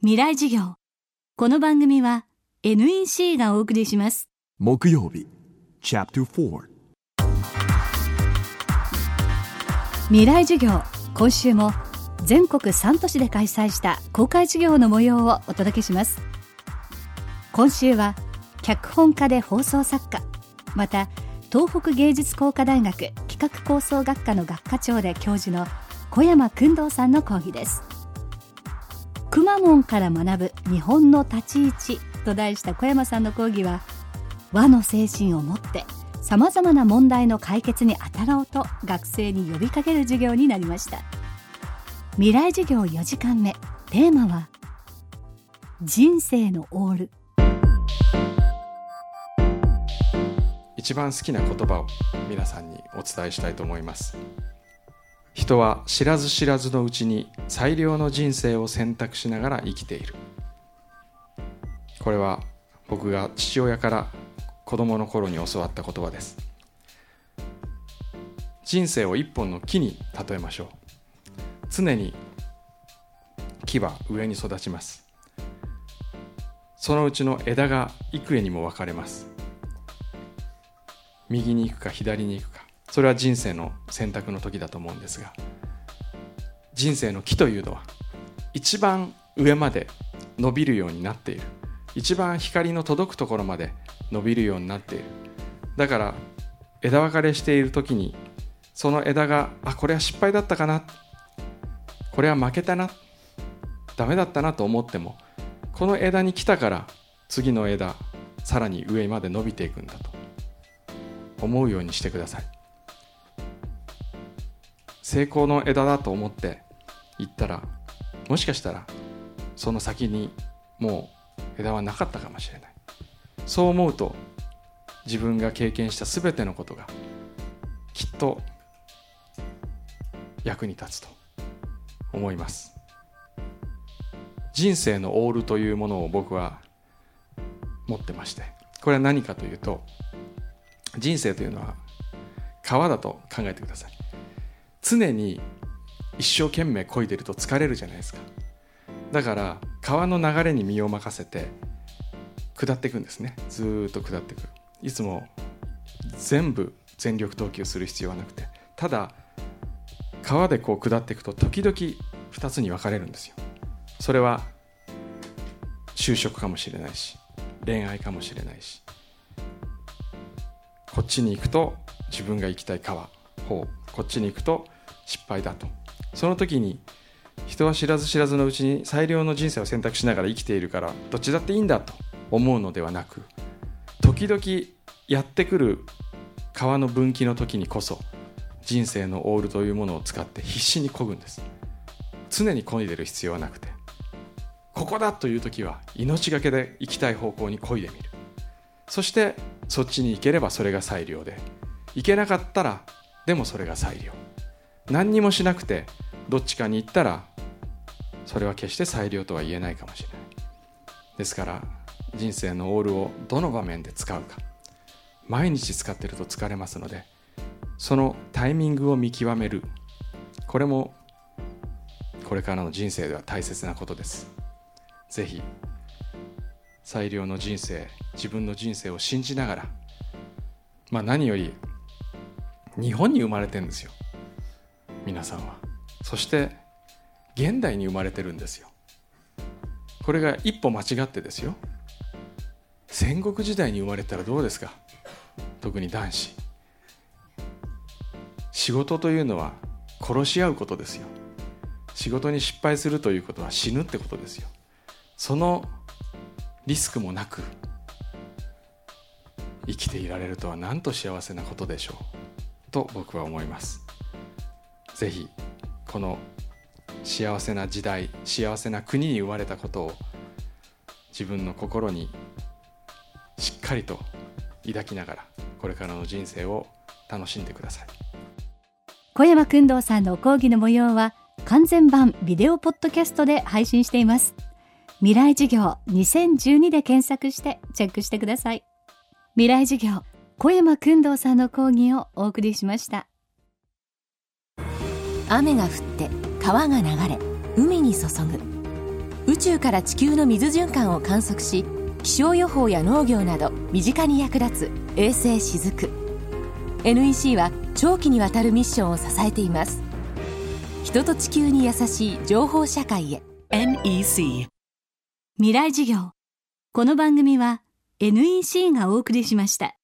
未来授業。この番組は NEC がお送りします。木曜日。Chapter 4未来授業。今週も全国3都市で開催した公開授業の模様をお届けします。今週は脚本家で放送作家また東北芸術工科大学企画構想学科の学科長で教授の小山君堂さんの講義ですくまモンから学ぶ日本の立ち位置と題した小山さんの講義は和の精神を持ってさまざまな問題の解決に当たろうと学生に呼びかける授業になりました。未来授業4時間目テーマは人生のオール。一番好きな言葉を皆さんにお伝えしたいと思います。人は知らず知らずのうちに最良の人生を選択しながら生きている。これは僕が父親から子供の頃に教わった言葉です。人生を一本の木に例えましょう。常に木は上に育ちます。そのうちの枝が幾重にも分かれます。右に行くか左に行くかそれは人生の選択の時だと思うんですが人生の木というのは一番上まで伸びるようになっている。一番光の届くところまで伸びるようになっている。だから枝分かれしている時にその枝があこれは失敗だったかな。これは負けたな。ダメだったなと思ってもこの枝に来たから次の枝さらに上まで伸びていくんだと思うようにしてください。成功の枝だと思って行ったらもしかしたらその先にもう枝はなかったかもしれない。そう思うと自分が経験した全てのことがきっと役に立つと思います。人生のオールというものを僕は持ってましてこれは何かというと人生というのは川だと考えてください。常に一生懸命漕いでると疲れるじゃないですか。だから川の流れに身を任せて下っていくんですね。ずっと下っていく。いつも全部全力投球する必要はなくて。ただ川でこう下っていくと時々2つに分かれるんですよ。それは就職かもしれないし恋愛かもしれないし。こっちに行くと自分が行きたい川。方こっちに行くと失敗だと。その時に人は知らず知らずのうちに最良の人生を選択しながら生きているからどっちだっていいんだと思うのではなく時々やってくる川の分岐の時にこそ人生のオールというものを使って必死に漕ぐんです。常に漕いでる必要はなくて。ここだという時は命がけで行きたい方向に漕いでみる。そしてそっちに行ければそれが最良で。行けなかったらでもそれが最良何にもしなくてどっちかに行ったらそれは決して最良とは言えないかもしれない。ですから人生のオールをどの場面で使うか。毎日使ってると疲れますのでそのタイミングを見極める。これもこれからの人生では大切なことです。ぜひ最良の人生自分の人生を信じながらまあ何より日本に生まれてんですよ。皆さんは。そして現代に生まれてるんですよ。これが一歩間違ってですよ。戦国時代に生まれたらどうですか？特に男子。仕事というのは殺し合うことですよ。仕事に失敗するということは死ぬってことですよ。そのリスクもなく生きていられるとはなんと幸せなことでしょう。と僕は思います。ぜひこの幸せな時代幸せな国に生まれたことを自分の心にしっかりと抱きながらこれからの人生を楽しんでください。小山君堂さんの講義の模様は完全版ビデオポッドキャストで配信しています。未来授業2012で検索してチェックしてください。未来授業小山君堂さんの講義をお送りしました。雨が降って川が流れ海に注ぐ。宇宙から地球の水循環を観測し気象予報や農業など身近に役立つ衛星しずく。NEC は長期にわたるミッションを支えています。人と地球に優しい情報社会へ。NEC 未来事業。この番組は NEC がお送りしました